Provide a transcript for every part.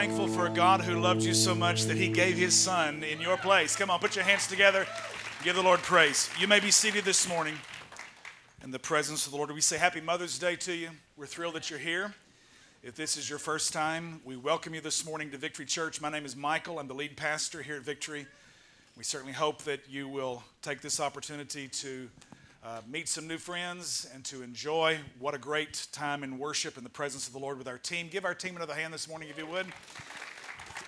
thankful for a God who loved you so much that he gave his son in your place. Come on, put your hands together. Give the Lord praise. You may be seated this morning in the presence of the Lord. We say Happy Mother's Day to you. We're thrilled that you're here. If this is your first time, we welcome you this morning to Victory Church. My name is Michael. I'm the lead pastor here at Victory. We certainly hope that you will take this opportunity to uh, meet some new friends and to enjoy what a great time in worship in the presence of the Lord with our team. Give our team another hand this morning, if you would.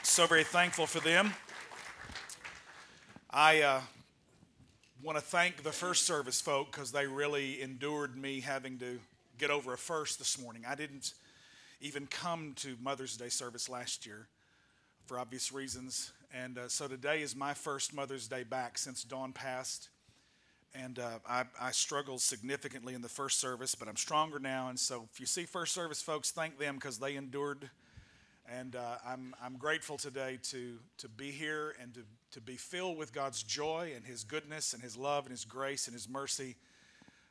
So very thankful for them. I uh, want to thank the first service folk because they really endured me having to get over a first this morning. I didn't even come to Mother's Day service last year for obvious reasons. And uh, so today is my first Mother's Day back since Dawn passed. And uh, I, I struggled significantly in the first service, but I'm stronger now. And so if you see first service folks, thank them because they endured. And uh, I'm, I'm grateful today to, to be here and to, to be filled with God's joy and His goodness and His love and His grace and His mercy.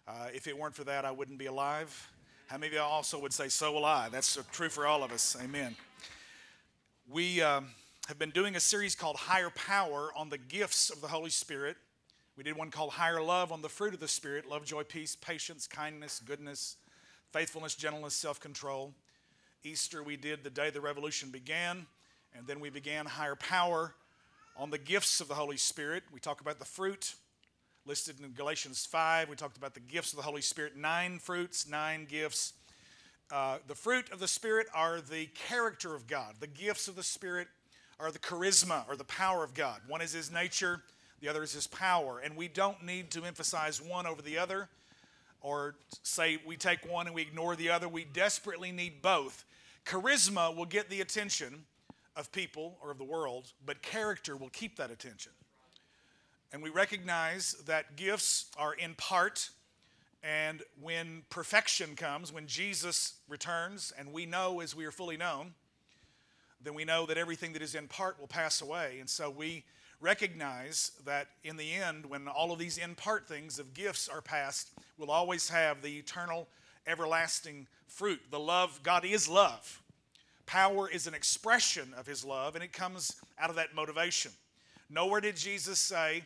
Uh, if it weren't for that, I wouldn't be alive. How many of you also would say, So will I? That's true for all of us. Amen. We um, have been doing a series called Higher Power on the gifts of the Holy Spirit. We did one called Higher Love on the fruit of the Spirit love, joy, peace, patience, kindness, goodness, faithfulness, gentleness, self control. Easter, we did the day the revolution began, and then we began Higher Power on the gifts of the Holy Spirit. We talk about the fruit listed in Galatians 5. We talked about the gifts of the Holy Spirit nine fruits, nine gifts. Uh, the fruit of the Spirit are the character of God, the gifts of the Spirit are the charisma or the power of God. One is His nature the other is his power. And we don't need to emphasize one over the other or say we take one and we ignore the other. We desperately need both. Charisma will get the attention of people or of the world, but character will keep that attention. And we recognize that gifts are in part, and when perfection comes, when Jesus returns, and we know as we are fully known, then we know that everything that is in part will pass away. And so we recognize that in the end, when all of these in part things of gifts are passed, we'll always have the eternal, everlasting fruit. The love, God is love. Power is an expression of his love, and it comes out of that motivation. Nowhere did Jesus say,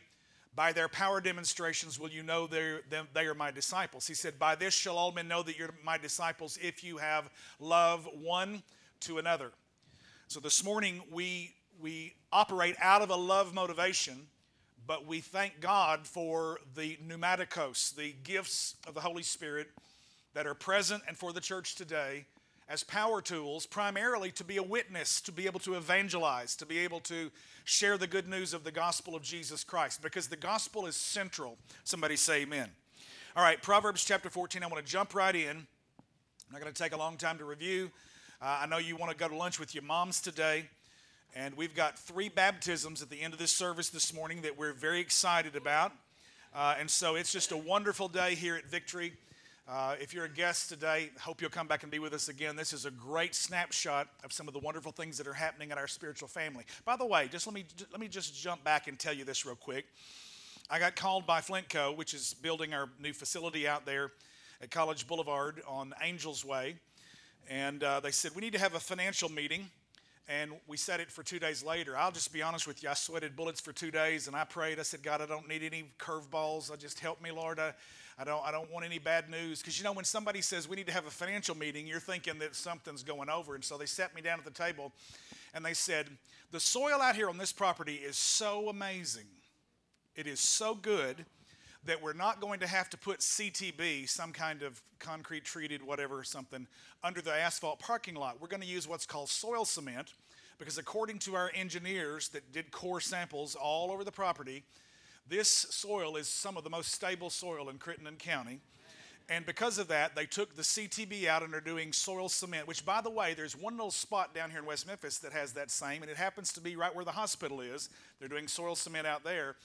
by their power demonstrations will you know they are my disciples. He said, By this shall all men know that you're my disciples if you have love one to another. So this morning we we operate out of a love motivation, but we thank God for the pneumatikos, the gifts of the Holy Spirit that are present and for the church today as power tools, primarily to be a witness, to be able to evangelize, to be able to share the good news of the gospel of Jesus Christ, because the gospel is central. Somebody say amen. All right, Proverbs chapter 14, I want to jump right in. I'm not going to take a long time to review. Uh, I know you want to go to lunch with your moms today. And we've got three baptisms at the end of this service this morning that we're very excited about. Uh, and so it's just a wonderful day here at Victory. Uh, if you're a guest today, hope you'll come back and be with us again. This is a great snapshot of some of the wonderful things that are happening in our spiritual family. By the way, just let me let me just jump back and tell you this real quick. I got called by Flintco, which is building our new facility out there at College Boulevard on Angels Way, and uh, they said we need to have a financial meeting and we set it for two days later. I'll just be honest with you. I sweated bullets for two days, and I prayed. I said, God, I don't need any curveballs. I just help me, Lord. I, I don't, I don't want any bad news. Because you know, when somebody says we need to have a financial meeting, you're thinking that something's going over. And so they sat me down at the table, and they said, the soil out here on this property is so amazing. It is so good that we're not going to have to put CTB, some kind of concrete treated whatever, something, under the asphalt parking lot. We're going to use what's called soil cement because, according to our engineers that did core samples all over the property, this soil is some of the most stable soil in Crittenden County. And because of that, they took the CTB out and are doing soil cement, which, by the way, there's one little spot down here in West Memphis that has that same, and it happens to be right where the hospital is. They're doing soil cement out there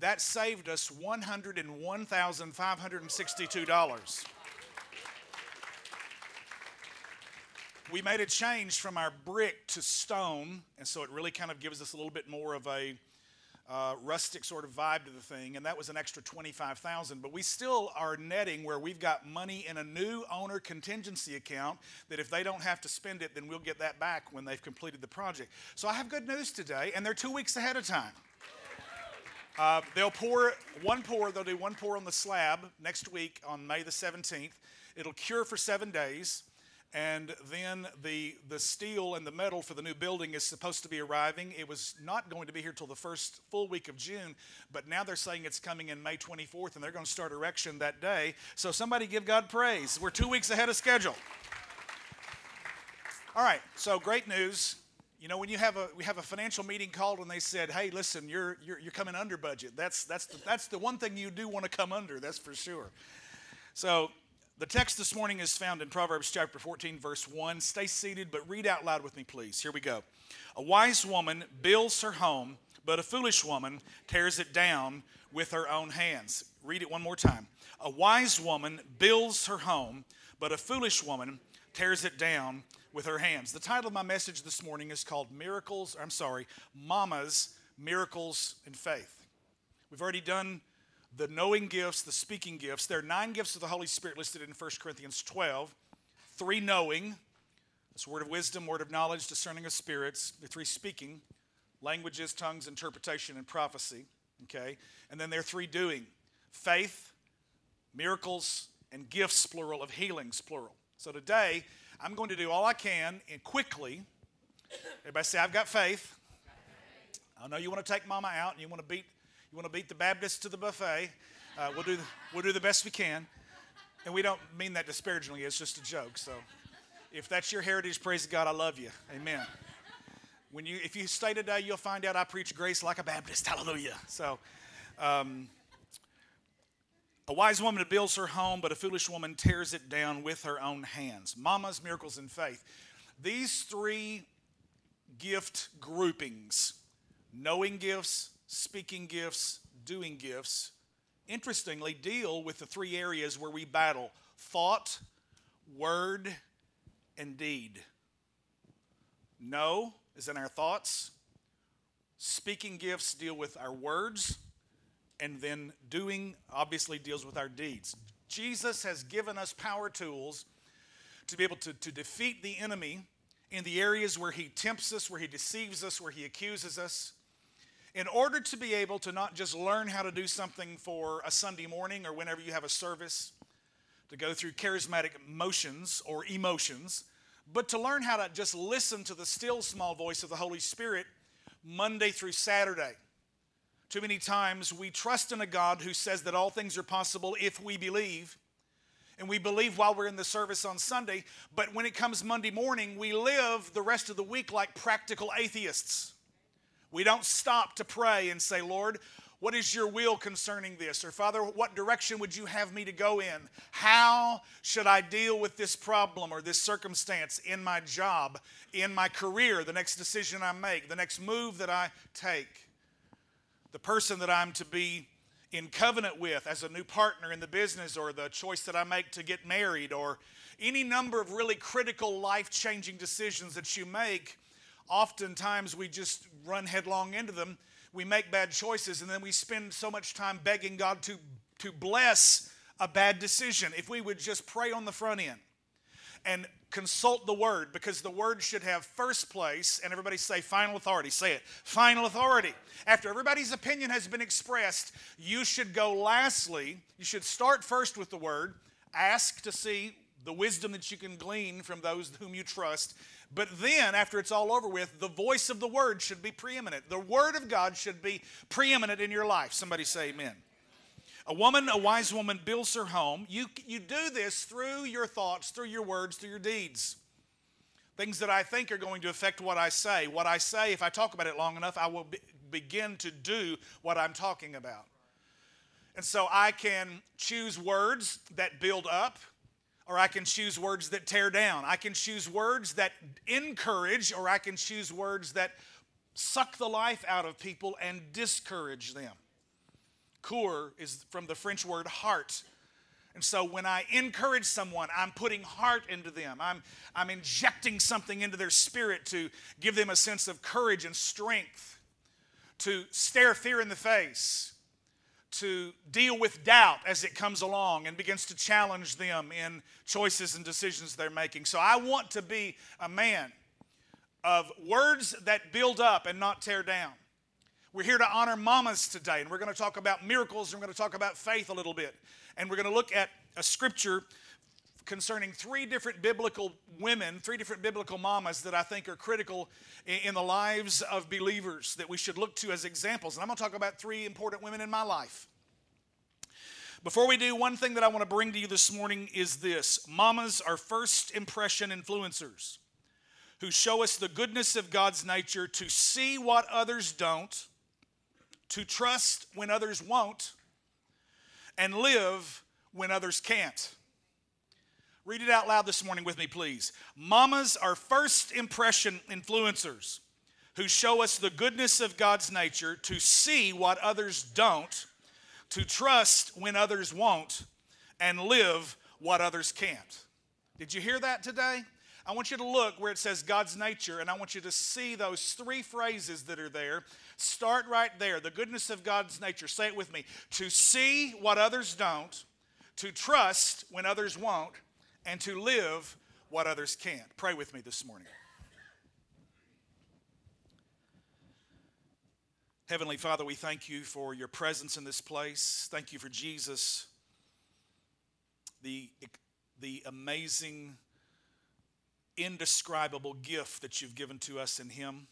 that saved us $101,562. We made a change from our brick to stone, and so it really kind of gives us a little bit more of a uh, rustic sort of vibe to the thing, and that was an extra 25,000. But we still are netting where we've got money in a new owner contingency account that if they don't have to spend it, then we'll get that back when they've completed the project. So I have good news today, and they're two weeks ahead of time. Uh, they'll pour one pour, they'll do one pour on the slab next week on May the 17th. It'll cure for seven days. And then the, the steel and the metal for the new building is supposed to be arriving. It was not going to be here till the first full week of June, but now they're saying it's coming in May 24th, and they're going to start erection that day. So somebody give God praise. We're two weeks ahead of schedule. All right, so great news. You know, when you have a we have a financial meeting called and they said, "Hey, listen, you're you're, you're coming under budget." That's that's the, that's the one thing you do want to come under. That's for sure. So the text this morning is found in Proverbs chapter 14, verse 1. Stay seated, but read out loud with me, please. Here we go. A wise woman builds her home, but a foolish woman tears it down with her own hands. Read it one more time. A wise woman builds her home, but a foolish woman tears it down with her hands. The title of my message this morning is called Miracles, I'm sorry, Mama's Miracles in Faith. We've already done the knowing gifts, the speaking gifts. There are nine gifts of the Holy Spirit listed in 1 Corinthians 12. Three knowing, that's word of wisdom, word of knowledge, discerning of spirits. The three speaking, languages, tongues, interpretation, and prophecy. Okay? And then there are three doing faith, miracles, and gifts, plural, of healings, plural. So today, I'm going to do all I can and quickly. Everybody say, I've got faith. I know you want to take mama out and you want to beat you want to beat the Baptists to the buffet? Uh, we'll, do the, we'll do the best we can. And we don't mean that disparagingly, it's just a joke. So if that's your heritage, praise God, I love you. Amen. When you, if you stay today, you'll find out I preach grace like a Baptist. Hallelujah. So, um, a wise woman builds her home, but a foolish woman tears it down with her own hands. Mama's miracles and faith. These three gift groupings knowing gifts, speaking gifts, doing gifts, interestingly, deal with the three areas where we battle thought, word, and deed. Know is in our thoughts, speaking gifts deal with our words, and then doing obviously deals with our deeds. Jesus has given us power tools to be able to, to defeat the enemy in the areas where he tempts us, where he deceives us, where he accuses us in order to be able to not just learn how to do something for a Sunday morning or whenever you have a service, to go through charismatic motions or emotions, but to learn how to just listen to the still small voice of the Holy Spirit Monday through Saturday. Too many times we trust in a God who says that all things are possible if we believe. And we believe while we're in the service on Sunday, but when it comes Monday morning, we live the rest of the week like practical atheists. We don't stop to pray and say, Lord, what is your will concerning this? Or, Father, what direction would you have me to go in? How should I deal with this problem or this circumstance in my job, in my career, the next decision I make, the next move that I take? The person that I'm to be in covenant with as a new partner in the business, or the choice that I make to get married, or any number of really critical life changing decisions that you make oftentimes we just run headlong into them. We make bad choices and then we spend so much time begging God to, to bless a bad decision. If we would just pray on the front end and consult the word because the word should have first place and everybody say final authority say it final authority after everybody's opinion has been expressed you should go lastly you should start first with the word ask to see the wisdom that you can glean from those whom you trust but then, after it's all over with, the voice of the word should be preeminent. The word of God should be preeminent in your life. Somebody say amen. A woman, a wise woman, builds her home. You, you do this through your thoughts, through your words, through your deeds. Things that I think are going to affect what I say. What I say, if I talk about it long enough, I will be, begin to do what I'm talking about. And so I can choose words that build up or I can choose words that tear down. I can choose words that encourage, or I can choose words that suck the life out of people and discourage them. Coeur is from the French word heart. And so when I encourage someone, I'm putting heart into them. I'm, I'm injecting something into their spirit to give them a sense of courage and strength, to stare fear in the face, to deal with doubt as it comes along and begins to challenge them in choices and decisions they're making. So I want to be a man of words that build up and not tear down. We're here to honor mamas today, and we're going to talk about miracles and we're going to talk about faith a little bit. And we're going to look at a scripture concerning three different biblical women, three different biblical mamas that I think are critical in the lives of believers that we should look to as examples. And I'm going to talk about three important women in my life. Before we do, one thing that I want to bring to you this morning is this Mamas are first impression influencers who show us the goodness of God's nature to see what others don't, to trust when others won't, and live when others can't. Read it out loud this morning with me, please. Mamas are first impression influencers who show us the goodness of God's nature to see what others don't, to trust when others won't, and live what others can't. Did you hear that today? I want you to look where it says God's nature, and I want you to see those three phrases that are there. Start right there. The goodness of God's nature. Say it with me. To see what others don't, to trust when others won't, and to live what others can't. Pray with me this morning. Heavenly Father, we thank you for your presence in this place. Thank you for Jesus, the, the amazing, indescribable gift that you've given to us in Him,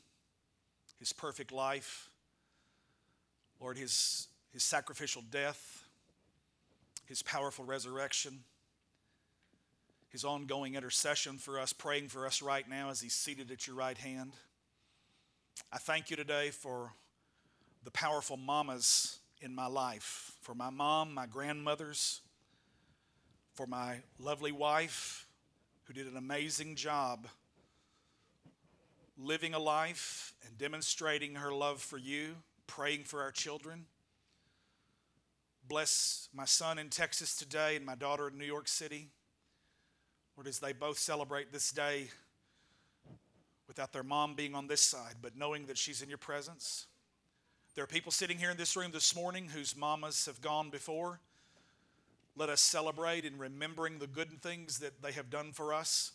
His perfect life, Lord, His, his sacrificial death, His powerful resurrection his ongoing intercession for us, praying for us right now as he's seated at your right hand. I thank you today for the powerful mamas in my life, for my mom, my grandmothers, for my lovely wife who did an amazing job living a life and demonstrating her love for you, praying for our children. Bless my son in Texas today and my daughter in New York City. Lord, as they both celebrate this day without their mom being on this side, but knowing that she's in your presence. There are people sitting here in this room this morning whose mamas have gone before. Let us celebrate in remembering the good things that they have done for us.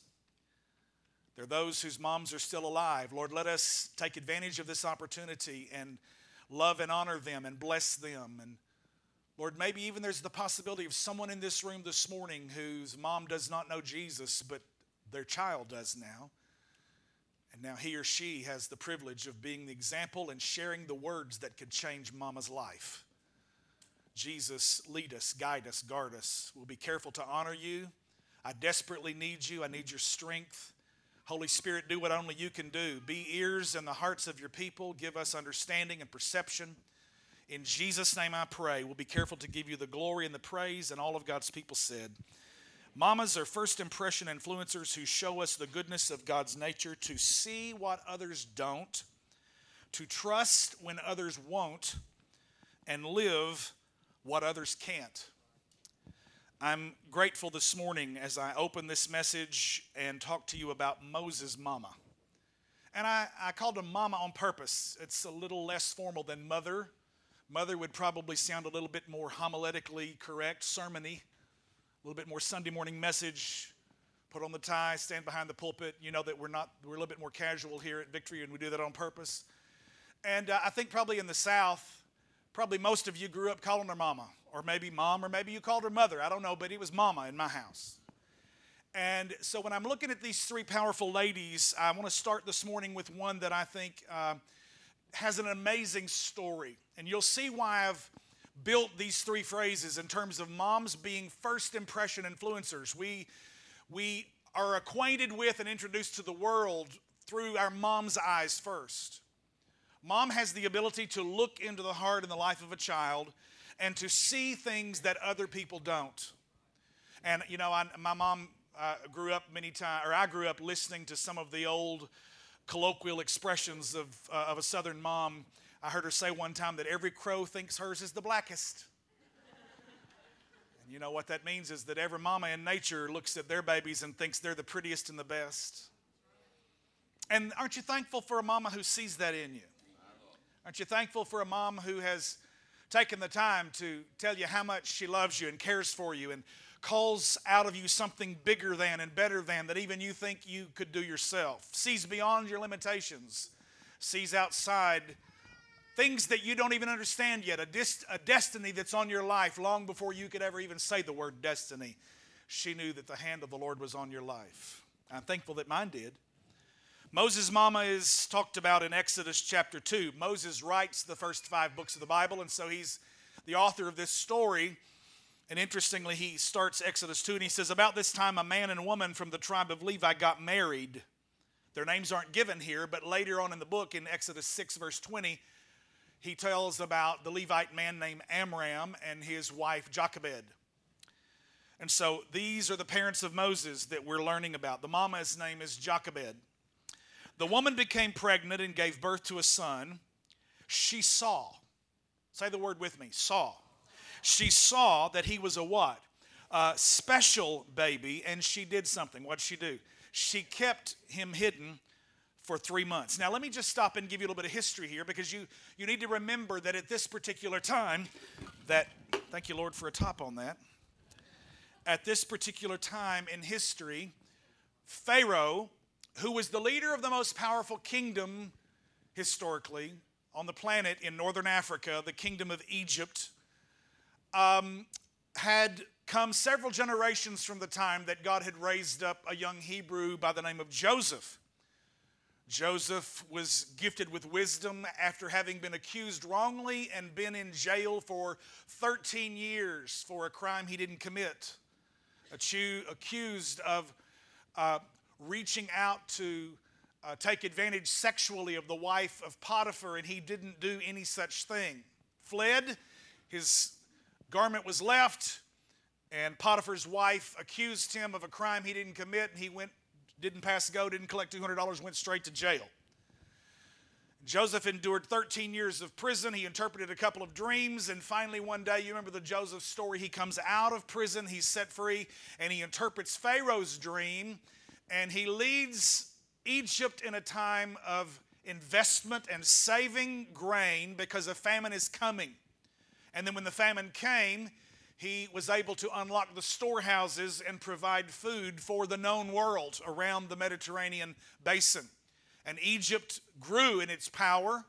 There are those whose moms are still alive. Lord, let us take advantage of this opportunity and love and honor them and bless them and Lord, maybe even there's the possibility of someone in this room this morning whose mom does not know Jesus, but their child does now. And now he or she has the privilege of being the example and sharing the words that could change mama's life. Jesus, lead us, guide us, guard us. We'll be careful to honor you. I desperately need you. I need your strength. Holy Spirit, do what only you can do. Be ears in the hearts of your people. Give us understanding and perception. In Jesus' name I pray. We'll be careful to give you the glory and the praise, and all of God's people said. Mamas are first impression influencers who show us the goodness of God's nature to see what others don't, to trust when others won't, and live what others can't. I'm grateful this morning as I open this message and talk to you about Moses' mama. And I, I called her mama on purpose. It's a little less formal than mother Mother would probably sound a little bit more homiletically correct, sermony, a little bit more Sunday morning message. Put on the tie, stand behind the pulpit. You know that we're not, we're a little bit more casual here at Victory, and we do that on purpose. And uh, I think probably in the South, probably most of you grew up calling her mama, or maybe mom, or maybe you called her mother. I don't know, but it was mama in my house. And so when I'm looking at these three powerful ladies, I want to start this morning with one that I think. Uh, has an amazing story. And you'll see why I've built these three phrases in terms of moms being first impression influencers. We, we are acquainted with and introduced to the world through our mom's eyes first. Mom has the ability to look into the heart and the life of a child and to see things that other people don't. And, you know, I, my mom uh, grew up many times, or I grew up listening to some of the old colloquial expressions of, uh, of a southern mom. I heard her say one time that every crow thinks hers is the blackest. and you know what that means is that every mama in nature looks at their babies and thinks they're the prettiest and the best. And aren't you thankful for a mama who sees that in you? Aren't you thankful for a mom who has taken the time to tell you how much she loves you and cares for you and calls out of you something bigger than and better than that even you think you could do yourself, sees beyond your limitations, sees outside things that you don't even understand yet, a, dis- a destiny that's on your life long before you could ever even say the word destiny. She knew that the hand of the Lord was on your life. I'm thankful that mine did. Moses' mama is talked about in Exodus chapter 2. Moses writes the first five books of the Bible, and so he's the author of this story. And interestingly, he starts Exodus 2 and he says, About this time, a man and woman from the tribe of Levi got married. Their names aren't given here, but later on in the book, in Exodus 6, verse 20, he tells about the Levite man named Amram and his wife Jochebed. And so these are the parents of Moses that we're learning about. The mama's name is Jochebed. The woman became pregnant and gave birth to a son. She saw, say the word with me, saw. She saw that he was a what? A special baby, and she did something. What did she do? She kept him hidden for three months. Now, let me just stop and give you a little bit of history here because you, you need to remember that at this particular time, that, thank you, Lord, for a top on that. At this particular time in history, Pharaoh who was the leader of the most powerful kingdom historically on the planet in northern Africa, the kingdom of Egypt, um, had come several generations from the time that God had raised up a young Hebrew by the name of Joseph. Joseph was gifted with wisdom after having been accused wrongly and been in jail for 13 years for a crime he didn't commit. Accused of uh, reaching out to uh, take advantage sexually of the wife of Potiphar, and he didn't do any such thing. Fled, his garment was left, and Potiphar's wife accused him of a crime he didn't commit, and he went, didn't pass go, didn't collect $200, went straight to jail. Joseph endured 13 years of prison. He interpreted a couple of dreams, and finally, one day, you remember the Joseph story, he comes out of prison, he's set free, and he interprets Pharaoh's dream and he leads Egypt in a time of investment and saving grain because a famine is coming. And then when the famine came, he was able to unlock the storehouses and provide food for the known world around the Mediterranean basin. And Egypt grew in its power.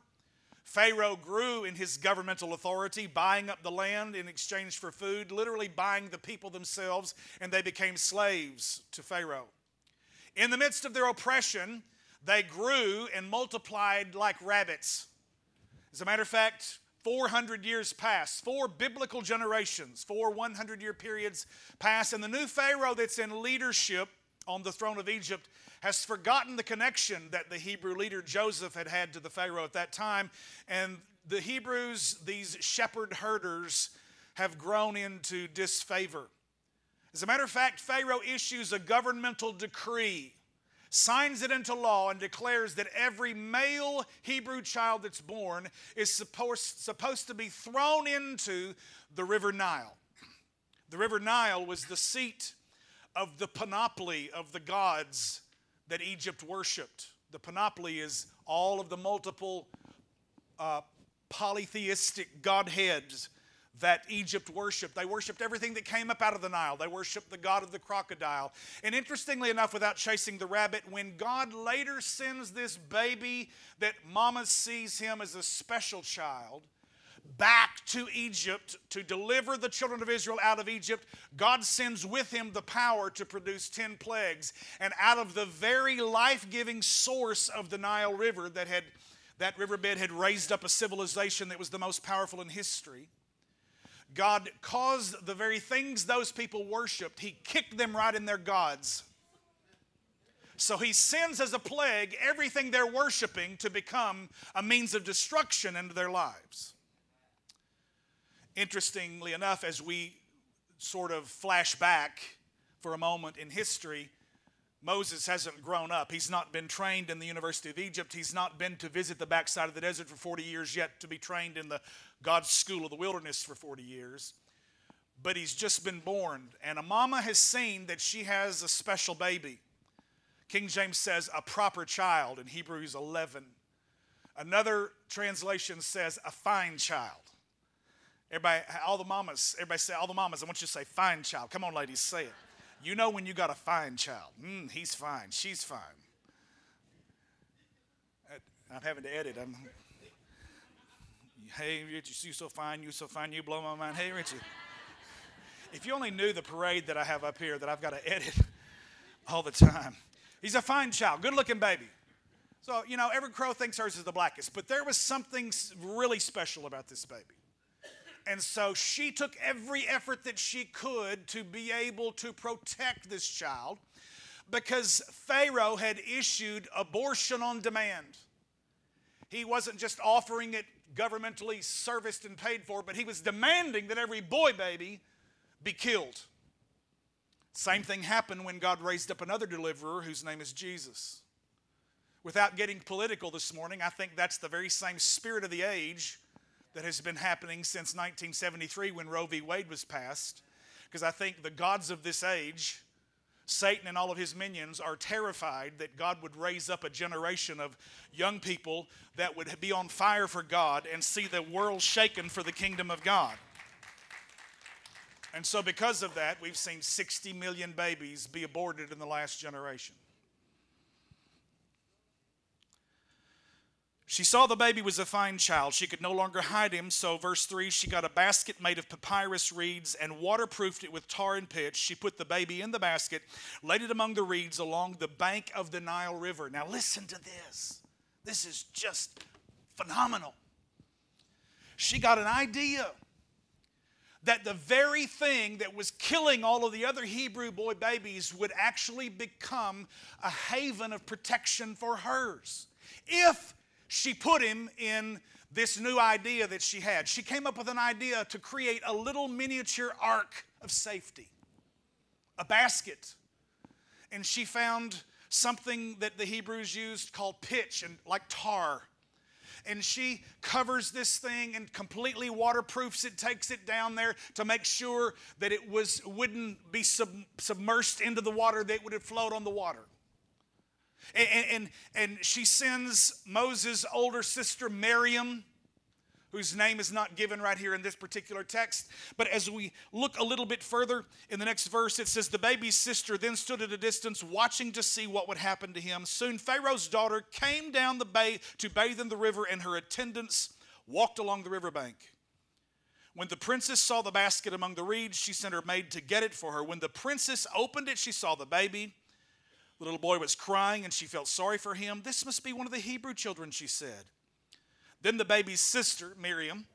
Pharaoh grew in his governmental authority, buying up the land in exchange for food, literally buying the people themselves, and they became slaves to Pharaoh. In the midst of their oppression, they grew and multiplied like rabbits. As a matter of fact, 400 years pass, four biblical generations, four 100 year periods pass, and the new Pharaoh that's in leadership on the throne of Egypt has forgotten the connection that the Hebrew leader Joseph had had to the Pharaoh at that time. And the Hebrews, these shepherd herders, have grown into disfavor. As a matter of fact, Pharaoh issues a governmental decree, signs it into law, and declares that every male Hebrew child that's born is supposed, supposed to be thrown into the river Nile. The river Nile was the seat of the panoply of the gods that Egypt worshiped. The panoply is all of the multiple uh, polytheistic godheads that Egypt worshiped. They worshiped everything that came up out of the Nile. They worshiped the god of the crocodile. And interestingly enough, without chasing the rabbit, when God later sends this baby that mama sees him as a special child, back to Egypt to deliver the children of Israel out of Egypt, God sends with him the power to produce 10 plagues. And out of the very life giving source of the Nile River, that had that riverbed had raised up a civilization that was the most powerful in history. God caused the very things those people worshiped, He kicked them right in their gods. So He sends as a plague everything they're worshiping to become a means of destruction into their lives. Interestingly enough, as we sort of flash back for a moment in history, Moses hasn't grown up. He's not been trained in the University of Egypt. He's not been to visit the backside of the desert for 40 years yet to be trained in the God's school of the wilderness for 40 years. But he's just been born, and a mama has seen that she has a special baby. King James says a proper child in Hebrews 11. Another translation says a fine child. Everybody, all the mamas, everybody say, all the mamas, I want you to say fine child. Come on, ladies, say it. You know when you got a fine child. Mm, he's fine. She's fine. I'm having to edit. I'm, hey, Richie, you so fine. You so fine. You blow my mind. Hey, Richie. If you only knew the parade that I have up here that I've got to edit all the time. He's a fine child, good looking baby. So, you know, every crow thinks hers is the blackest, but there was something really special about this baby. And so she took every effort that she could to be able to protect this child because Pharaoh had issued abortion on demand. He wasn't just offering it governmentally serviced and paid for, but he was demanding that every boy baby be killed. Same thing happened when God raised up another deliverer whose name is Jesus. Without getting political this morning, I think that's the very same spirit of the age that has been happening since 1973 when Roe v. Wade was passed. Because I think the gods of this age Satan and all of his minions are terrified that God would raise up a generation of young people that would be on fire for God and see the world shaken for the kingdom of God. And so, because of that, we've seen 60 million babies be aborted in the last generation. She saw the baby was a fine child. She could no longer hide him. So, verse 3 she got a basket made of papyrus reeds and waterproofed it with tar and pitch. She put the baby in the basket, laid it among the reeds along the bank of the Nile River. Now, listen to this. This is just phenomenal. She got an idea that the very thing that was killing all of the other Hebrew boy babies would actually become a haven of protection for hers. If she put him in this new idea that she had. She came up with an idea to create a little miniature ark of safety, a basket. And she found something that the Hebrews used called pitch and like tar. And she covers this thing and completely waterproofs it, takes it down there to make sure that it was wouldn't be sub, submersed into the water, that it would float on the water. And, and, and she sends Moses' older sister Miriam, whose name is not given right here in this particular text. But as we look a little bit further in the next verse, it says, The baby's sister then stood at a distance, watching to see what would happen to him. Soon Pharaoh's daughter came down the bay to bathe in the river, and her attendants walked along the riverbank. When the princess saw the basket among the reeds, she sent her maid to get it for her. When the princess opened it, she saw the baby the little boy was crying and she felt sorry for him. This must be one of the Hebrew children, she said. Then the baby's sister, Miriam,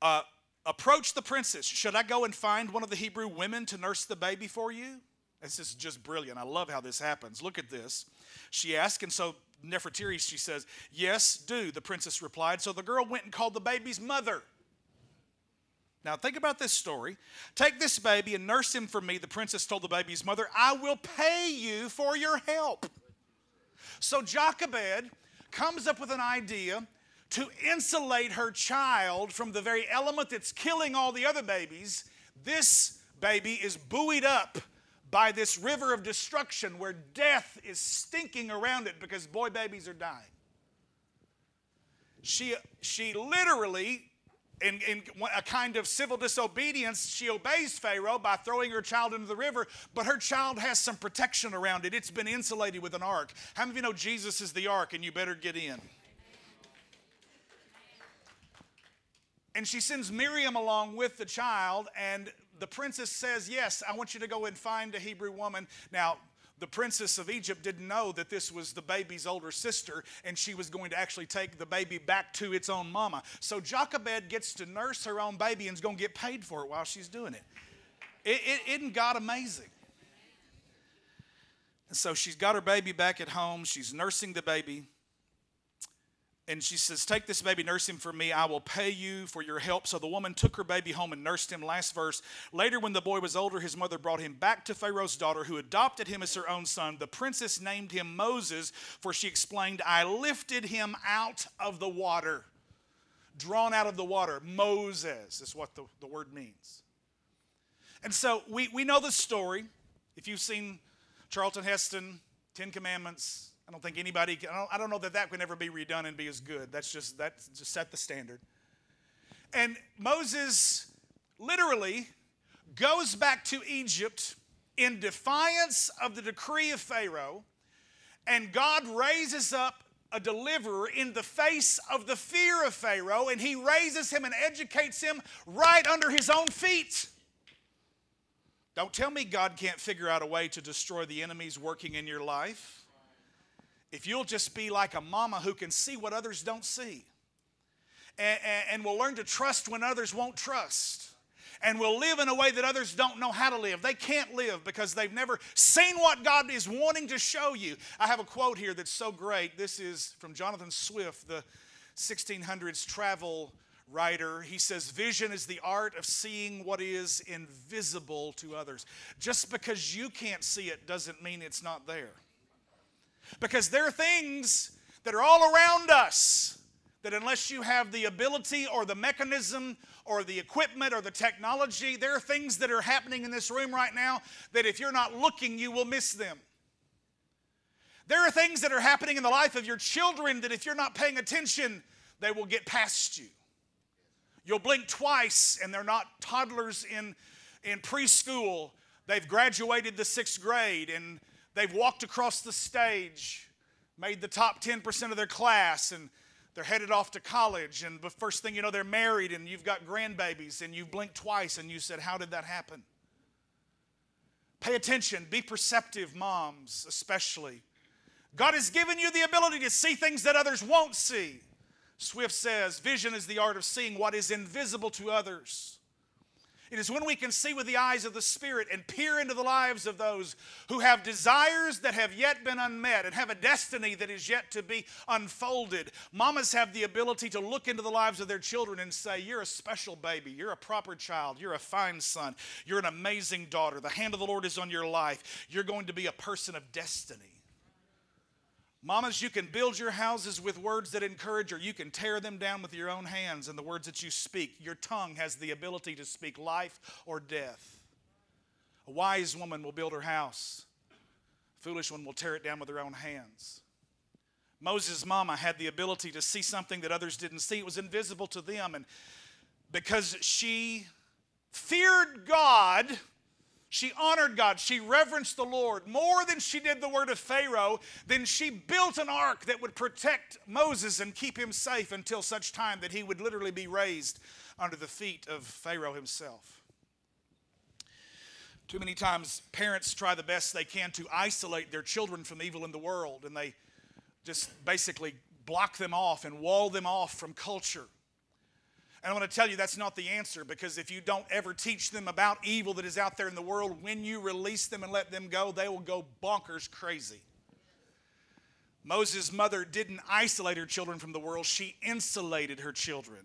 uh, approached the princess. Should I go and find one of the Hebrew women to nurse the baby for you? This is just brilliant. I love how this happens. Look at this. She asked, and so Nefertiti, she says, Yes, do, the princess replied. So the girl went and called the baby's mother. Now, think about this story. Take this baby and nurse him for me, the princess told the baby's mother. I will pay you for your help. So Jochebed comes up with an idea to insulate her child from the very element that's killing all the other babies. This baby is buoyed up by this river of destruction where death is stinking around it because boy babies are dying. She, she literally in, in a kind of civil disobedience, she obeys Pharaoh by throwing her child into the river, but her child has some protection around it. It's been insulated with an ark. How many of you know Jesus is the ark and you better get in? And she sends Miriam along with the child, and the princess says, Yes, I want you to go and find a Hebrew woman. Now, the princess of Egypt didn't know that this was the baby's older sister and she was going to actually take the baby back to its own mama. So Jochebed gets to nurse her own baby and is going to get paid for it while she's doing it. it, it isn't God amazing? And so she's got her baby back at home. She's nursing the baby and she says, Take this baby, nurse him for me. I will pay you for your help. So the woman took her baby home and nursed him. Last verse. Later, when the boy was older, his mother brought him back to Pharaoh's daughter, who adopted him as her own son. The princess named him Moses, for she explained, I lifted him out of the water. Drawn out of the water. Moses is what the, the word means. And so we, we know the story. If you've seen Charlton Heston, Ten Commandments, I don't think anybody, I, don't, I don't know that that can ever be redone and be as good. That's just, that just set the standard. And Moses literally goes back to Egypt in defiance of the decree of Pharaoh, and God raises up a deliverer in the face of the fear of Pharaoh, and he raises him and educates him right under his own feet. Don't tell me God can't figure out a way to destroy the enemies working in your life. If you'll just be like a mama who can see what others don't see, and, and, and will learn to trust when others won't trust and will live in a way that others don't know how to live. They can't live because they've never seen what God is wanting to show you. I have a quote here that's so great. This is from Jonathan Swift, the 1600s travel writer. He says, Vision is the art of seeing what is invisible to others. Just because you can't see it doesn't mean it's not there. Because there are things that are all around us that unless you have the ability or the mechanism or the equipment or the technology, there are things that are happening in this room right now that if you're not looking, you will miss them. There are things that are happening in the life of your children that if you're not paying attention, they will get past you. You'll blink twice and they're not toddlers in, in preschool. They've graduated the sixth grade and they've walked across the stage, made the top 10% of their class, and they're headed off to college, and the first thing you know, they're married, and you've got grandbabies, and you blinked twice, and you said, How did that happen? Pay attention, be perceptive, moms, especially. God has given you the ability to see things that others won't see. Swift says, Vision is the art of seeing what is invisible to others. It is when we can see with the eyes of the Spirit and peer into the lives of those who have desires that have yet been unmet and have a destiny that is yet to be unfolded. Mamas have the ability to look into the lives of their children and say, You're a special baby. You're a proper child. You're a fine son. You're an amazing daughter. The hand of the Lord is on your life. You're going to be a person of destiny. Mamas, you can build your houses with words that encourage, or you can tear them down with your own hands and the words that you speak. Your tongue has the ability to speak life or death. A wise woman will build her house, a foolish one will tear it down with her own hands. Moses' mama had the ability to see something that others didn't see, it was invisible to them. And because she feared God, she honored God. She reverenced the Lord more than she did the word of Pharaoh. Then she built an ark that would protect Moses and keep him safe until such time that he would literally be raised under the feet of Pharaoh himself. Too many times, parents try the best they can to isolate their children from evil in the world, and they just basically block them off and wall them off from culture. And I want to tell you that's not the answer because if you don't ever teach them about evil that is out there in the world, when you release them and let them go, they will go bonkers crazy. Moses' mother didn't isolate her children from the world, she insulated her children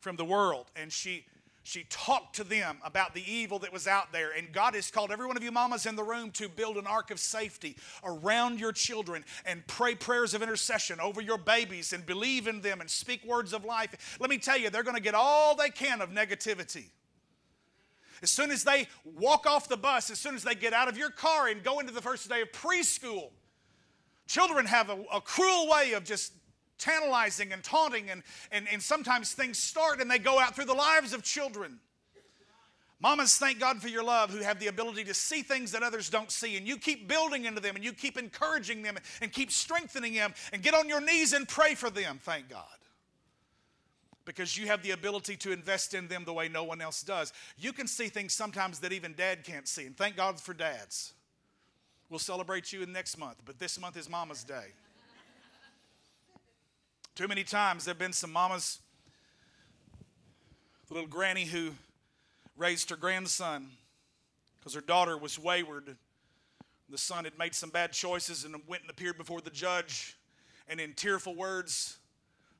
from the world. And she she talked to them about the evil that was out there. And God has called every one of you mamas in the room to build an ark of safety around your children and pray prayers of intercession over your babies and believe in them and speak words of life. Let me tell you, they're going to get all they can of negativity. As soon as they walk off the bus, as soon as they get out of your car and go into the first day of preschool, children have a, a cruel way of just tantalizing and taunting, and, and, and sometimes things start and they go out through the lives of children. Mamas, thank God for your love who have the ability to see things that others don't see. And you keep building into them and you keep encouraging them and keep strengthening them and get on your knees and pray for them, thank God. Because you have the ability to invest in them the way no one else does. You can see things sometimes that even dad can't see. And thank God for dads. We'll celebrate you in next month, but this month is Mama's Day. Too many times there have been some mamas, the little granny who raised her grandson because her daughter was wayward. The son had made some bad choices and went and appeared before the judge and in tearful words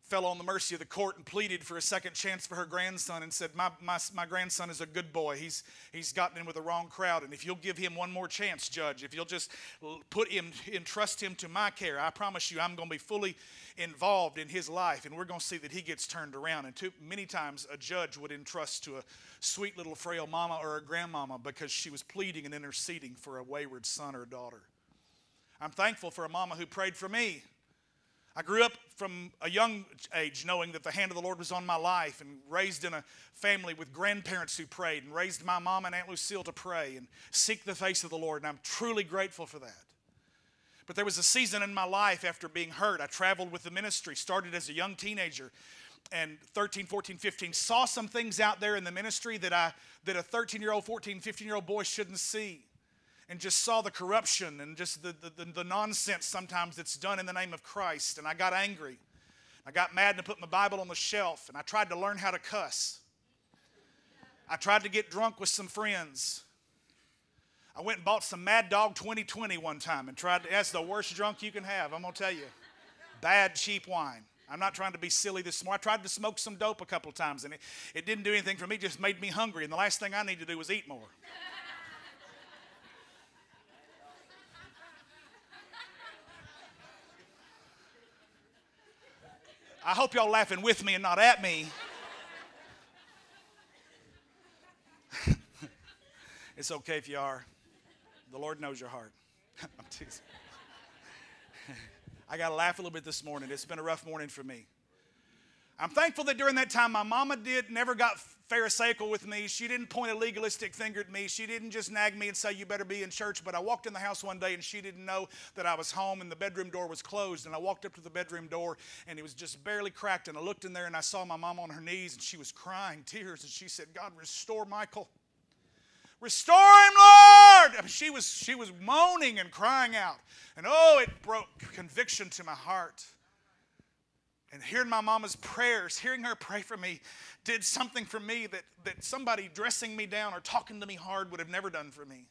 fell on the mercy of the court and pleaded for a second chance for her grandson and said, My, my, my grandson is a good boy. He's, he's gotten in with the wrong crowd. And if you'll give him one more chance, Judge, if you'll just put him, entrust him to my care, I promise you I'm going to be fully involved in his life. And we're going to see that he gets turned around. And too many times a judge would entrust to a sweet little frail mama or a grandmama because she was pleading and interceding for a wayward son or daughter. I'm thankful for a mama who prayed for me. I grew up from a young age knowing that the hand of the Lord was on my life and raised in a family with grandparents who prayed and raised my mom and Aunt Lucille to pray and seek the face of the Lord. And I'm truly grateful for that. But there was a season in my life after being hurt. I traveled with the ministry, started as a young teenager, and 13, 14, 15, saw some things out there in the ministry that, I, that a 13 year old, 14, 15 year old boy shouldn't see. And just saw the corruption and just the, the, the, nonsense sometimes that's done in the name of Christ. And I got angry. I got mad and put my Bible on the shelf and I tried to learn how to cuss. I tried to get drunk with some friends. I went and bought some Mad Dog 2020 one time and tried to, that's the worst drunk you can have, I'm gonna tell you. Bad, cheap wine. I'm not trying to be silly this morning. I tried to smoke some dope a couple times and it, it didn't do anything for me, just made me hungry. And the last thing I need to do was eat more. I hope y'all laughing with me and not at me. it's okay if you are. The Lord knows your heart. I'm teasing. I got to laugh a little bit this morning. It's been a rough morning for me. I'm thankful that during that time my mama did never got pharisaical with me. She didn't point a legalistic finger at me. She didn't just nag me and say you better be in church. But I walked in the house one day and she didn't know that I was home and the bedroom door was closed. And I walked up to the bedroom door and it was just barely cracked. And I looked in there and I saw my mom on her knees and she was crying tears and she said, "God restore Michael." Restore him, Lord! I mean, she, was, she was moaning and crying out. And oh, it broke conviction to my heart. And hearing my mama's prayers, hearing her pray for me, did something for me that, that somebody dressing me down or talking to me hard would have never done for me.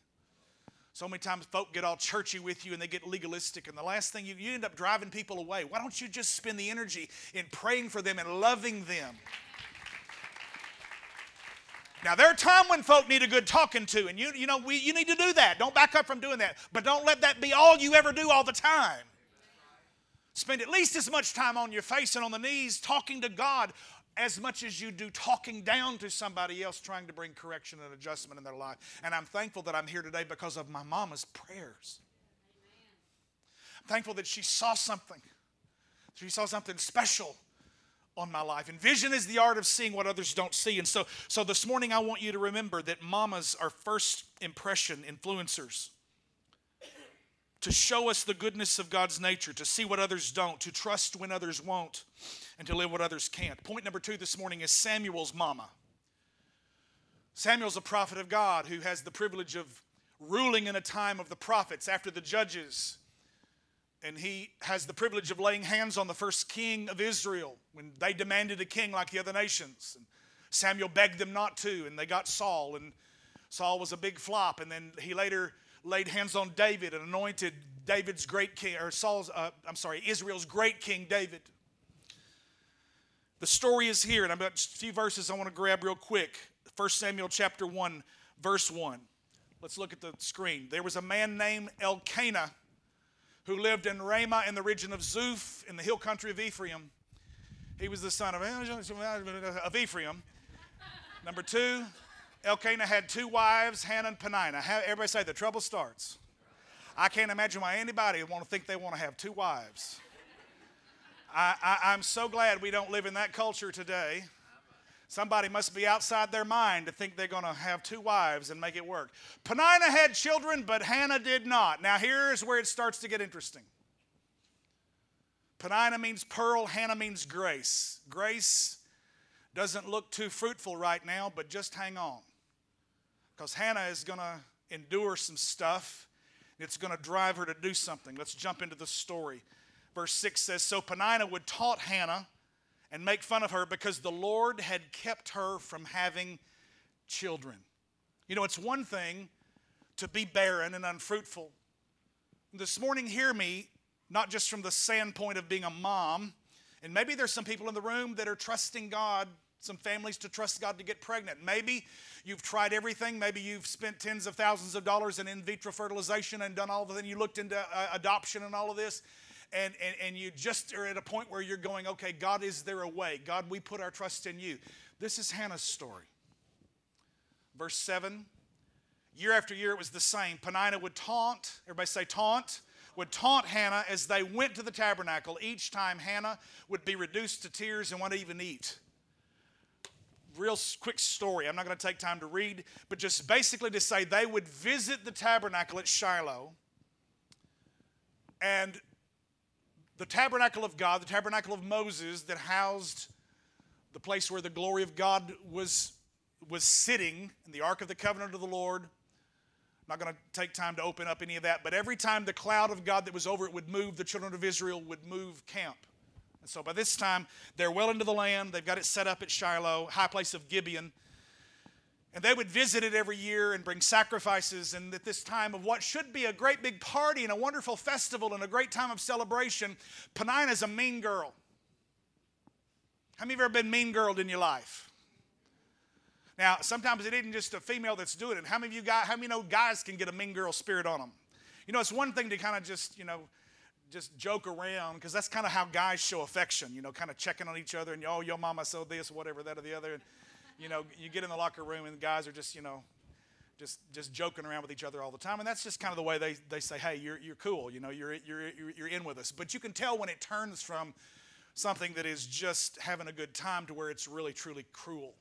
So many times folk get all churchy with you and they get legalistic, and the last thing you, you end up driving people away. Why don't you just spend the energy in praying for them and loving them? Now, there are times when folk need a good talking to, and you, you know, we, you need to do that. Don't back up from doing that. But don't let that be all you ever do all the time. Spend at least as much time on your face and on the knees talking to God as much as you do talking down to somebody else trying to bring correction and adjustment in their life. And I'm thankful that I'm here today because of my mama's prayers. I'm thankful that she saw something. She saw something special on my life. And vision is the art of seeing what others don't see. And so, so this morning, I want you to remember that mamas are first impression influencers. To show us the goodness of God's nature, to see what others don't, to trust when others won't, and to live what others can't. Point number two this morning is Samuel's mama. Samuel's a prophet of God who has the privilege of ruling in a time of the prophets after the judges and he has the privilege of laying hands on the first king of Israel when they demanded a king like the other nations. And Samuel begged them not to, and they got Saul, and Saul was a big flop. And then he later laid hands on David and anointed David's great king, or Saul's, uh, I'm sorry, Israel's great king David. The story is here, and I've got a few verses I want to grab real quick. 1 Samuel chapter 1, verse 1. Let's look at the screen. There was a man named Elkanah who lived in Ramah in the region of Zuph in the hill country of Ephraim. He was the son of, of Ephraim. Number two, Elkanah had two wives, Hannah and Peninnah. Everybody say the trouble starts. I can't imagine why anybody would want to think they want to have two wives. I, I'm so glad we don't live in that culture today. Somebody must be outside their mind to think they're going to have two wives and make it work. Peninnah had children, but Hannah did not. Now, here's where it starts to get interesting. Peninnah means pearl, Hannah means grace. Grace doesn't look too fruitful right now, but just hang on. Because Hannah is going to endure some stuff. It's going to drive her to do something. Let's jump into the story. Verse 6 says So Peninnah would taunt Hannah and make fun of her because the Lord had kept her from having children. You know, it's one thing to be barren and unfruitful. This morning, hear me, not just from the standpoint of being a mom, and maybe there's some people in the room that are trusting God, some families to trust God to get pregnant. Maybe you've tried everything. Maybe you've spent tens of thousands of dollars in in vitro fertilization and done all of it. And you looked into uh, adoption and all of this and, and, and you just are at a point where you're going, okay, God, is there a way? God, we put our trust in you. This is Hannah's story. Verse 7 Year after year, it was the same. Peninnah would taunt, everybody say taunt, would taunt Hannah as they went to the tabernacle. Each time Hannah would be reduced to tears and wouldn't even eat. Real quick story. I'm not going to take time to read, but just basically to say they would visit the tabernacle at Shiloh. And the tabernacle of God, the tabernacle of Moses that housed the place where the glory of God was, was sitting in the Ark of the Covenant of the Lord. I'm not going to take time to open up any of that, but every time the cloud of God that was over it would move, the children of Israel would move camp. And so by this time, they're well into the land. They've got it set up at Shiloh, high place of Gibeon. And they would visit it every year and bring sacrifices. And at this time of what should be a great big party and a wonderful festival and a great time of celebration, Peninnah's a mean girl. How many of you ever been mean girled in your life? Now, sometimes it isn't just a female that's doing it. How many of you guys, how many know guys can get a mean girl spirit on them? You know, it's one thing to kind of just, you know, just joke around because that's kind of how guys show affection, you know, kind of checking on each other and, oh, your mama said this, whatever, that or the other. And, you know, you get in the locker room and guys are just, you know, just just joking around with each other all the time. And that's just kind of the way they, they say, hey, you're, you're cool, you know, you're, you're, you're in with us. But you can tell when it turns from something that is just having a good time to where it's really, truly cruel.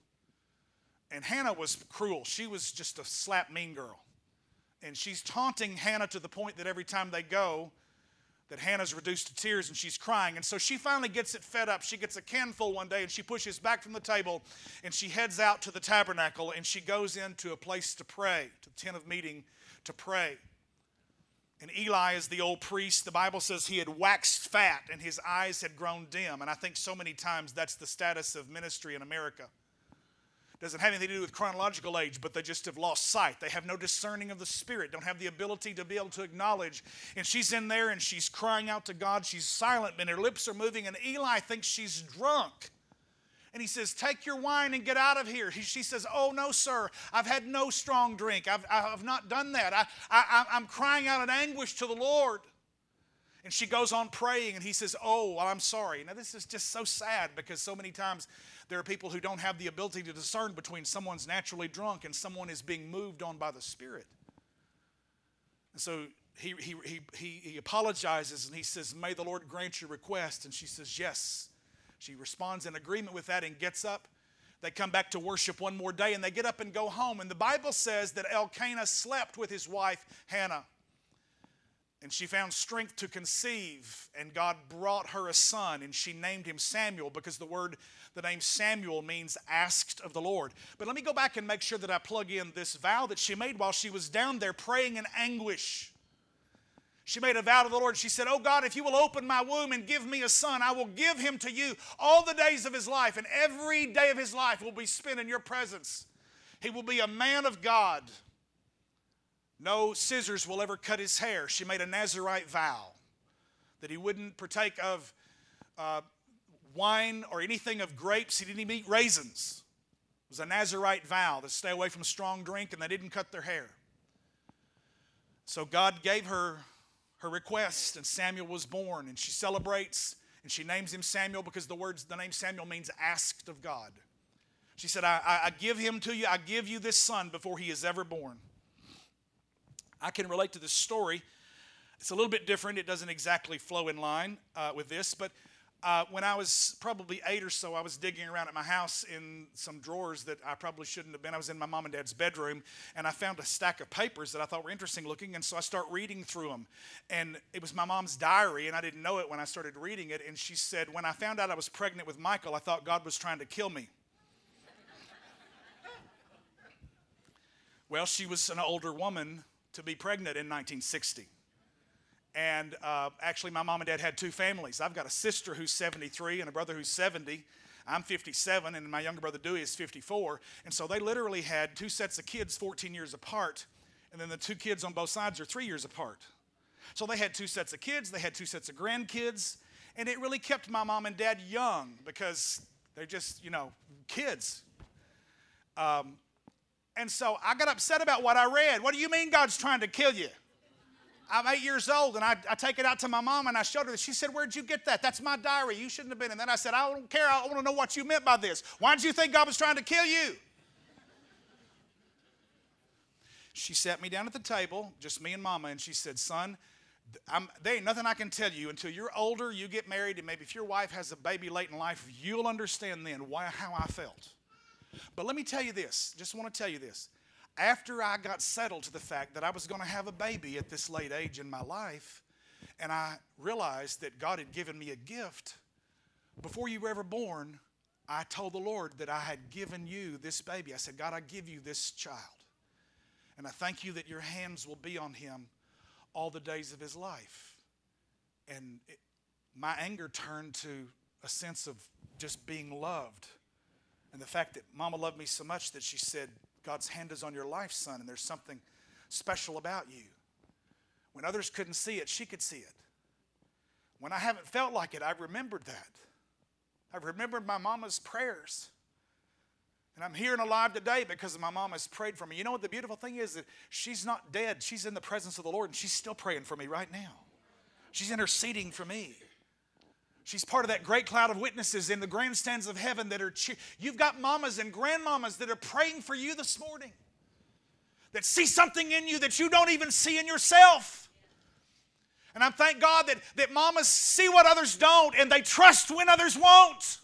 And Hannah was cruel. She was just a slap mean girl. And she's taunting Hannah to the point that every time they go, that Hannah's reduced to tears and she's crying. And so she finally gets it fed up. She gets a canful one day and she pushes back from the table and she heads out to the tabernacle and she goes into a place to pray, to the tent of meeting to pray. And Eli is the old priest. The Bible says he had waxed fat and his eyes had grown dim. And I think so many times that's the status of ministry in America. Doesn't have anything to do with chronological age, but they just have lost sight. They have no discerning of the Spirit, don't have the ability to be able to acknowledge. And she's in there and she's crying out to God. She's silent, and her lips are moving. And Eli thinks she's drunk and he says, Take your wine and get out of here. He, she says, Oh, no, sir. I've had no strong drink. I've, I've not done that. I, I, I'm crying out in anguish to the Lord. And she goes on praying, and he says, Oh, I'm sorry. Now, this is just so sad because so many times there are people who don't have the ability to discern between someone's naturally drunk and someone is being moved on by the Spirit. And so he, he, he, he, apologizes and he says, May the Lord grant your request. And she says, Yes. She responds in agreement with that and gets up. They come back to worship one more day and they get up and go home. And the Bible says that Elkanah slept with his wife Hannah. And she found strength to conceive, and God brought her a son, and she named him Samuel because the word, the name Samuel means asked of the Lord. But let me go back and make sure that I plug in this vow that she made while she was down there praying in anguish. She made a vow to the Lord. She said, Oh God, if you will open my womb and give me a son, I will give him to you all the days of his life, and every day of his life will be spent in your presence. He will be a man of God. No scissors will ever cut his hair. She made a Nazarite vow that he wouldn't partake of uh, wine or anything of grapes. He didn't even eat raisins. It was a Nazarite vow to stay away from strong drink, and they didn't cut their hair. So God gave her her request, and Samuel was born, and she celebrates and she names him Samuel because the words the name Samuel means asked of God. She said, I, I, I give him to you, I give you this son before he is ever born. I can relate to this story. It's a little bit different. It doesn't exactly flow in line uh, with this, but uh, when I was probably eight or so, I was digging around at my house in some drawers that I probably shouldn't have been. I was in my mom and dad's bedroom, and I found a stack of papers that I thought were interesting looking, and so I start reading through them. And it was my mom's diary, and I didn't know it when I started reading it. And she said, When I found out I was pregnant with Michael, I thought God was trying to kill me. well, she was an older woman to be pregnant in 1960. And uh, actually, my mom and dad had two families. I've got a sister who's 73 and a brother who's 70. I'm 57, and my younger brother Dewey is 54. And so they literally had two sets of kids 14 years apart, and then the two kids on both sides are three years apart. So they had two sets of kids, they had two sets of grandkids, and it really kept my mom and dad young because they're just, you know, kids. Um, and so I got upset about what I read. What do you mean God's trying to kill you? I'm eight years old and I, I take it out to my mom and I showed her. This. She said, Where'd you get that? That's my diary. You shouldn't have been. And then I said, I don't care. I want to know what you meant by this. Why did you think God was trying to kill you? She sat me down at the table, just me and mama, and she said, Son, I'm, there ain't nothing I can tell you until you're older, you get married, and maybe if your wife has a baby late in life, you'll understand then why, how I felt. But let me tell you this, just want to tell you this. After I got settled to the fact that I was going to have a baby at this late age in my life, and I realized that God had given me a gift, before you were ever born, I told the Lord that I had given you this baby. I said, God, I give you this child. And I thank you that your hands will be on him all the days of his life. And it, my anger turned to a sense of just being loved. And the fact that mama loved me so much that she said, God's hand is on your life, son, and there's something special about you. When others couldn't see it, she could see it. When I haven't felt like it, I've remembered that. I've remembered my mama's prayers. And I'm here and alive today because my mom has prayed for me. You know what the beautiful thing is? That she's not dead. She's in the presence of the Lord and she's still praying for me right now. She's interceding for me. She's part of that great cloud of witnesses in the grandstands of heaven that are You've got mamas and grandmamas that are praying for you this morning. That see something in you that you don't even see in yourself. And I thank God that, that mamas see what others don't and they trust when others won't.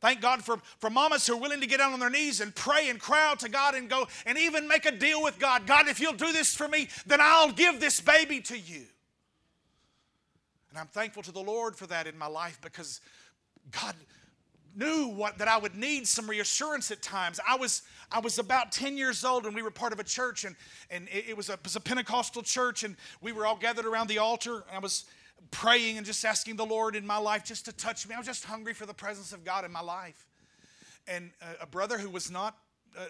Thank God for, for mamas who are willing to get down on their knees and pray and cry out to God and go and even make a deal with God. God, if you'll do this for me, then I'll give this baby to you. And I'm thankful to the Lord for that in my life because God knew what that I would need some reassurance at times. I was I was about 10 years old and we were part of a church and, and it, it was a, it was a Pentecostal church and we were all gathered around the altar. And I was praying and just asking the Lord in my life just to touch me. I was just hungry for the presence of God in my life. And a brother who was not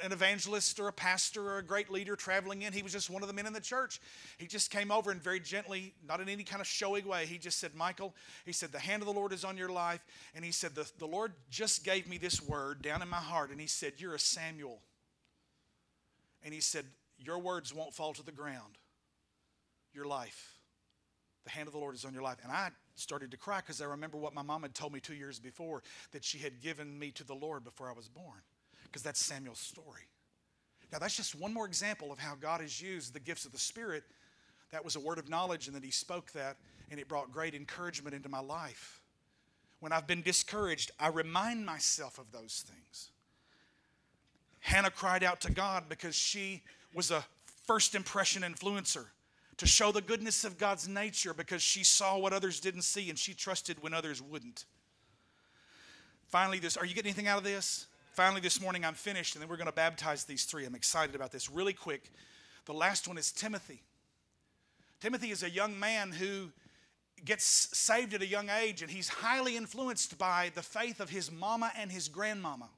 an evangelist or a pastor or a great leader traveling in. He was just one of the men in the church. He just came over and very gently, not in any kind of showy way, he just said, Michael, he said, the hand of the Lord is on your life. And he said, the, the Lord just gave me this word down in my heart. And he said, You're a Samuel. And he said, Your words won't fall to the ground. Your life the hand of the Lord is on your life. And I started to cry because I remember what my mom had told me two years before that she had given me to the Lord before I was born, because that's Samuel's story. Now, that's just one more example of how God has used the gifts of the Spirit. That was a word of knowledge, and that He spoke that, and it brought great encouragement into my life. When I've been discouraged, I remind myself of those things. Hannah cried out to God because she was a first impression influencer to show the goodness of God's nature because she saw what others didn't see and she trusted when others wouldn't. Finally, this are you getting anything out of this? Finally, this morning I'm finished, and then we're going to baptize these three. I'm excited about this. Really quick, the last one is Timothy. Timothy is a young man who gets saved at a young age, and he's highly influenced by the faith of his mama and his grandmama.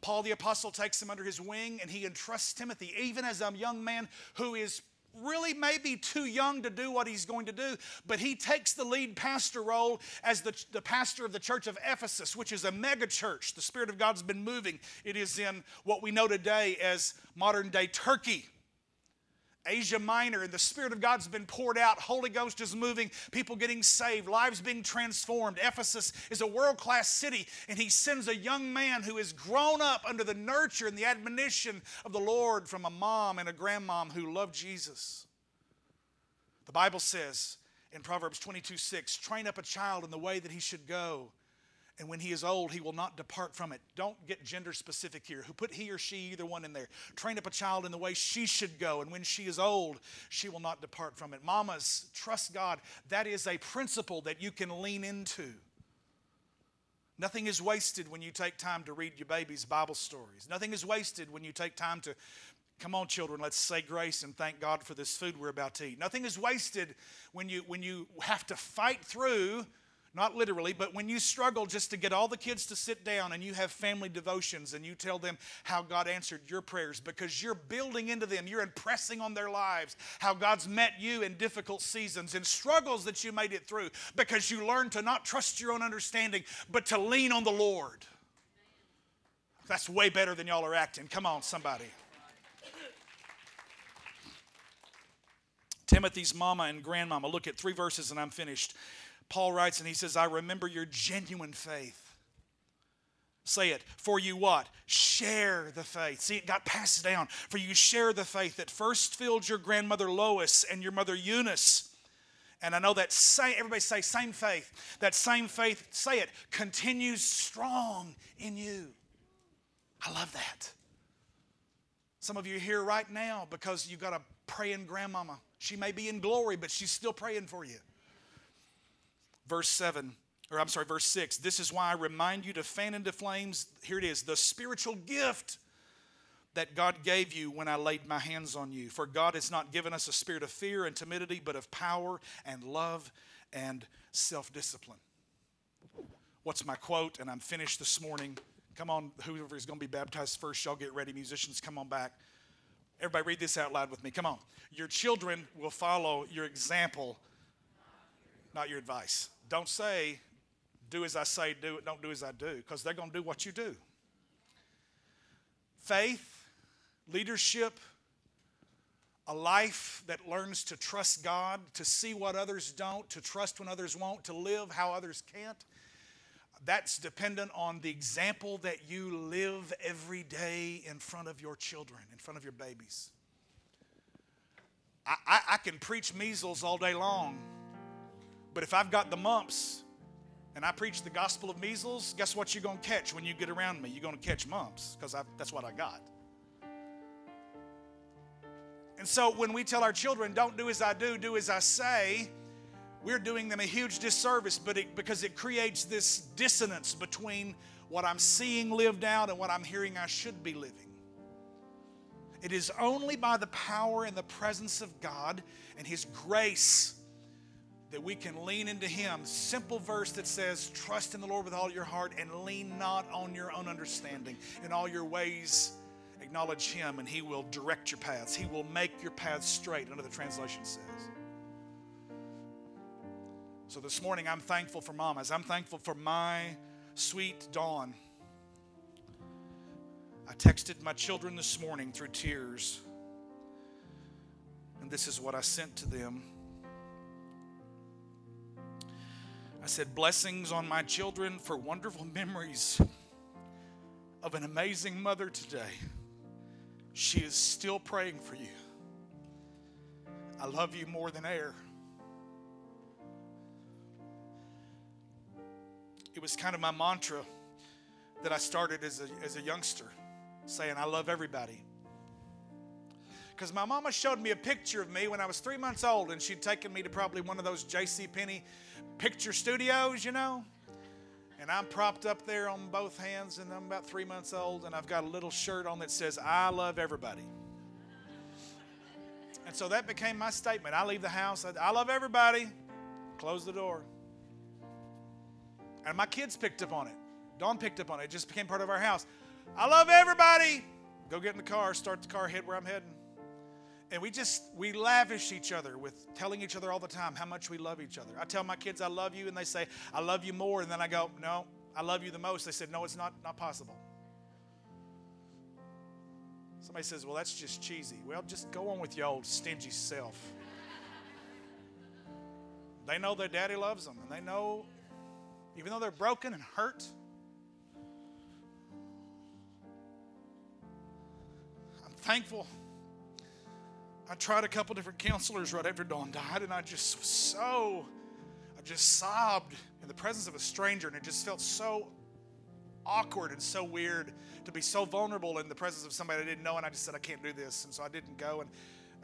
Paul the Apostle takes him under his wing and he entrusts Timothy, even as a young man who is really maybe too young to do what he's going to do, but he takes the lead pastor role as the, the pastor of the church of Ephesus, which is a mega church. The Spirit of God's been moving. It is in what we know today as modern day Turkey. Asia Minor, and the Spirit of God's been poured out. Holy Ghost is moving, people getting saved, lives being transformed. Ephesus is a world class city, and he sends a young man who has grown up under the nurture and the admonition of the Lord from a mom and a grandmom who loved Jesus. The Bible says in Proverbs 22 6, train up a child in the way that he should go and when he is old, he will not depart from it. Don't get gender specific here. Who put he or she, either one in there. Train up a child in the way she should go, and when she is old, she will not depart from it. Mamas, trust God. That is a principle that you can lean into. Nothing is wasted when you take time to read your baby's Bible stories. Nothing is wasted when you take time to Come on, children, let's say grace and thank God for this food we're about to eat. Nothing is wasted when you, when you have to fight through not literally, but when you struggle just to get all the kids to sit down and you have family devotions and you tell them how God answered your prayers because you're building into them, you're impressing on their lives how God's met you in difficult seasons and struggles that you made it through because you learned to not trust your own understanding, but to lean on the Lord. That's way better than y'all are acting. Come on, somebody. Timothy's mama and grandmama. Look at three verses and I'm finished. Paul writes and he says, I remember your genuine faith. Say it. For you what? Share the faith. See, it got passed down. For you share the faith that first filled your grandmother Lois and your mother Eunice. And I know that same, everybody say same faith. That same faith, say it, continues strong in you. I love that. Some of you are here right now because you've got a praying grandmama. She may be in glory, but she's still praying for you. Verse 7 or I'm sorry, verse 6. This is why I remind you to fan into flames, here it is, the spiritual gift that God gave you when I laid my hands on you. For God has not given us a spirit of fear and timidity, but of power and love and self discipline. What's my quote? And I'm finished this morning. Come on, whoever is going to be baptized first, y'all get ready. Musicians, come on back. Everybody, read this out loud with me. Come on. Your children will follow your example, not your advice. Don't say, do as I say, do it, don't do as I do, because they're going to do what you do. Faith, leadership, a life that learns to trust God, to see what others don't, to trust when others won't, to live how others can't. That's dependent on the example that you live every day in front of your children, in front of your babies. I, I, I can preach measles all day long, but if I've got the mumps, and I preach the gospel of measles, guess what you're going to catch when you get around me? You're going to catch mumps because that's what I got. And so when we tell our children, don't do as I do, do as I say, we're doing them a huge disservice but it, because it creates this dissonance between what I'm seeing lived out and what I'm hearing I should be living. It is only by the power and the presence of God and His grace that we can lean into Him. Simple verse that says, Trust in the Lord with all your heart and lean not on your own understanding. In all your ways, acknowledge Him and He will direct your paths. He will make your paths straight, another translation says. So this morning, I'm thankful for mamas. I'm thankful for my sweet Dawn. I texted my children this morning through tears, and this is what I sent to them. I said, Blessings on my children for wonderful memories of an amazing mother today. She is still praying for you. I love you more than air. It was kind of my mantra that I started as a, as a youngster, saying, I love everybody. Because my mama showed me a picture of me when I was three months old, and she'd taken me to probably one of those J.C. Penney picture studios, you know. And I'm propped up there on both hands, and I'm about three months old, and I've got a little shirt on that says, I love everybody. And so that became my statement. I leave the house, I love everybody, close the door. And my kids picked up on it. Dawn picked up on it. It just became part of our house. I love everybody. Go get in the car, start the car, head where I'm heading. And we just, we lavish each other with telling each other all the time how much we love each other. I tell my kids I love you, and they say, I love you more. And then I go, No, I love you the most. They said, No, it's not, not possible. Somebody says, Well, that's just cheesy. Well, just go on with your old stingy self. they know their daddy loves them, and they know, even though they're broken and hurt, I'm thankful I tried a couple different counselors right after Dawn died, and I just was so, I just sobbed in the presence of a stranger, and it just felt so awkward and so weird to be so vulnerable in the presence of somebody I didn't know, and I just said, I can't do this. And so I didn't go. And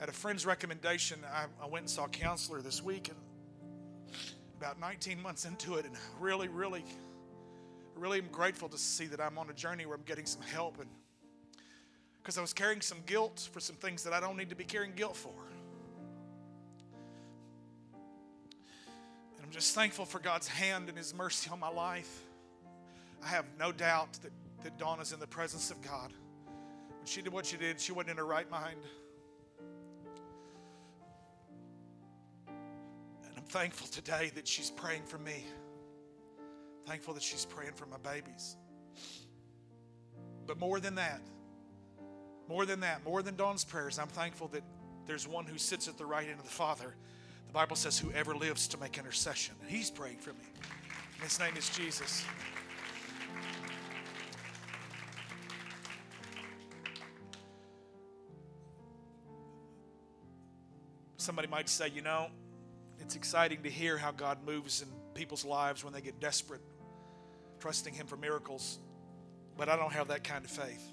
at a friend's recommendation, I, I went and saw a counselor this week, and about 19 months into it, and really, really, really am grateful to see that I'm on a journey where I'm getting some help and because I was carrying some guilt for some things that I don't need to be carrying guilt for. And I'm just thankful for God's hand and His mercy on my life. I have no doubt that, that Dawn is in the presence of God. When she did what she did, she wasn't in her right mind. And I'm thankful today that she's praying for me. Thankful that she's praying for my babies. But more than that, more than that, more than Dawn's prayers, I'm thankful that there's one who sits at the right hand of the Father. The Bible says, whoever lives to make intercession. And he's praying for me. And his name is Jesus. Somebody might say, you know, it's exciting to hear how God moves in people's lives when they get desperate, trusting Him for miracles, but I don't have that kind of faith.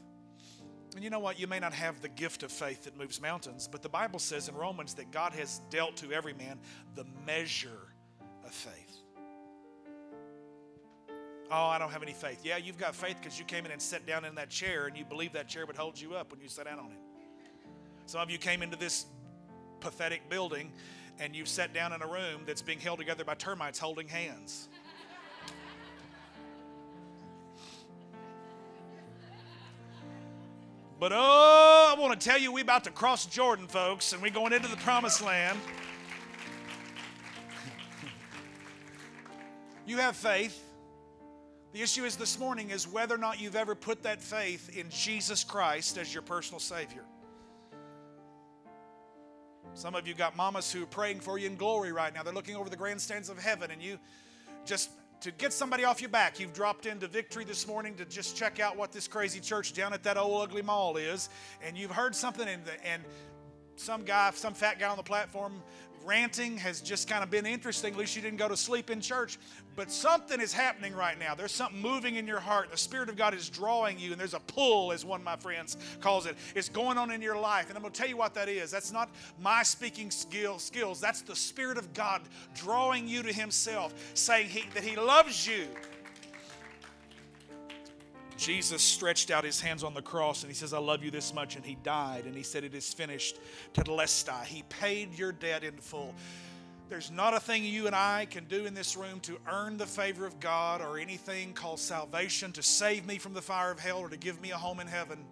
And you know what? You may not have the gift of faith that moves mountains, but the Bible says in Romans that God has dealt to every man the measure of faith. Oh, I don't have any faith. Yeah, you've got faith because you came in and sat down in that chair and you believe that chair would hold you up when you sat down on it. Some of you came into this pathetic building and you've sat down in a room that's being held together by termites holding hands. But oh, I want to tell you, we're about to cross Jordan, folks, and we're going into the promised land. you have faith. The issue is this morning is whether or not you've ever put that faith in Jesus Christ as your personal Savior. Some of you got mamas who are praying for you in glory right now. They're looking over the grandstands of heaven, and you just to get somebody off your back, you've dropped into Victory this morning to just check out what this crazy church down at that old ugly mall is, and you've heard something, and, and some guy, some fat guy on the platform ranting has just kind of been interesting. At least you didn't go to sleep in church. But something is happening right now. There's something moving in your heart. The Spirit of God is drawing you, and there's a pull, as one of my friends calls it. It's going on in your life. And I'm going to tell you what that is. That's not my speaking skill, skills, that's the Spirit of God drawing you to Himself, saying he, that He loves you. Jesus stretched out his hands on the cross and he says, I love you this much. And he died and he said, It is finished. Tetelestai. He paid your debt in full. There's not a thing you and I can do in this room to earn the favor of God or anything called salvation to save me from the fire of hell or to give me a home in heaven,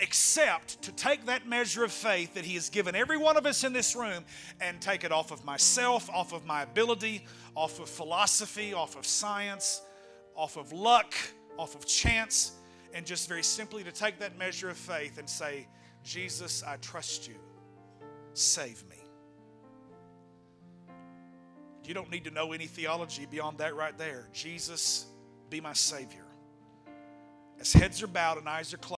except to take that measure of faith that He has given every one of us in this room and take it off of myself, off of my ability, off of philosophy, off of science, off of luck, off of chance, and just very simply to take that measure of faith and say, Jesus, I trust you. Save me. You don't need to know any theology beyond that right there. Jesus, be my Savior. As heads are bowed and eyes are closed.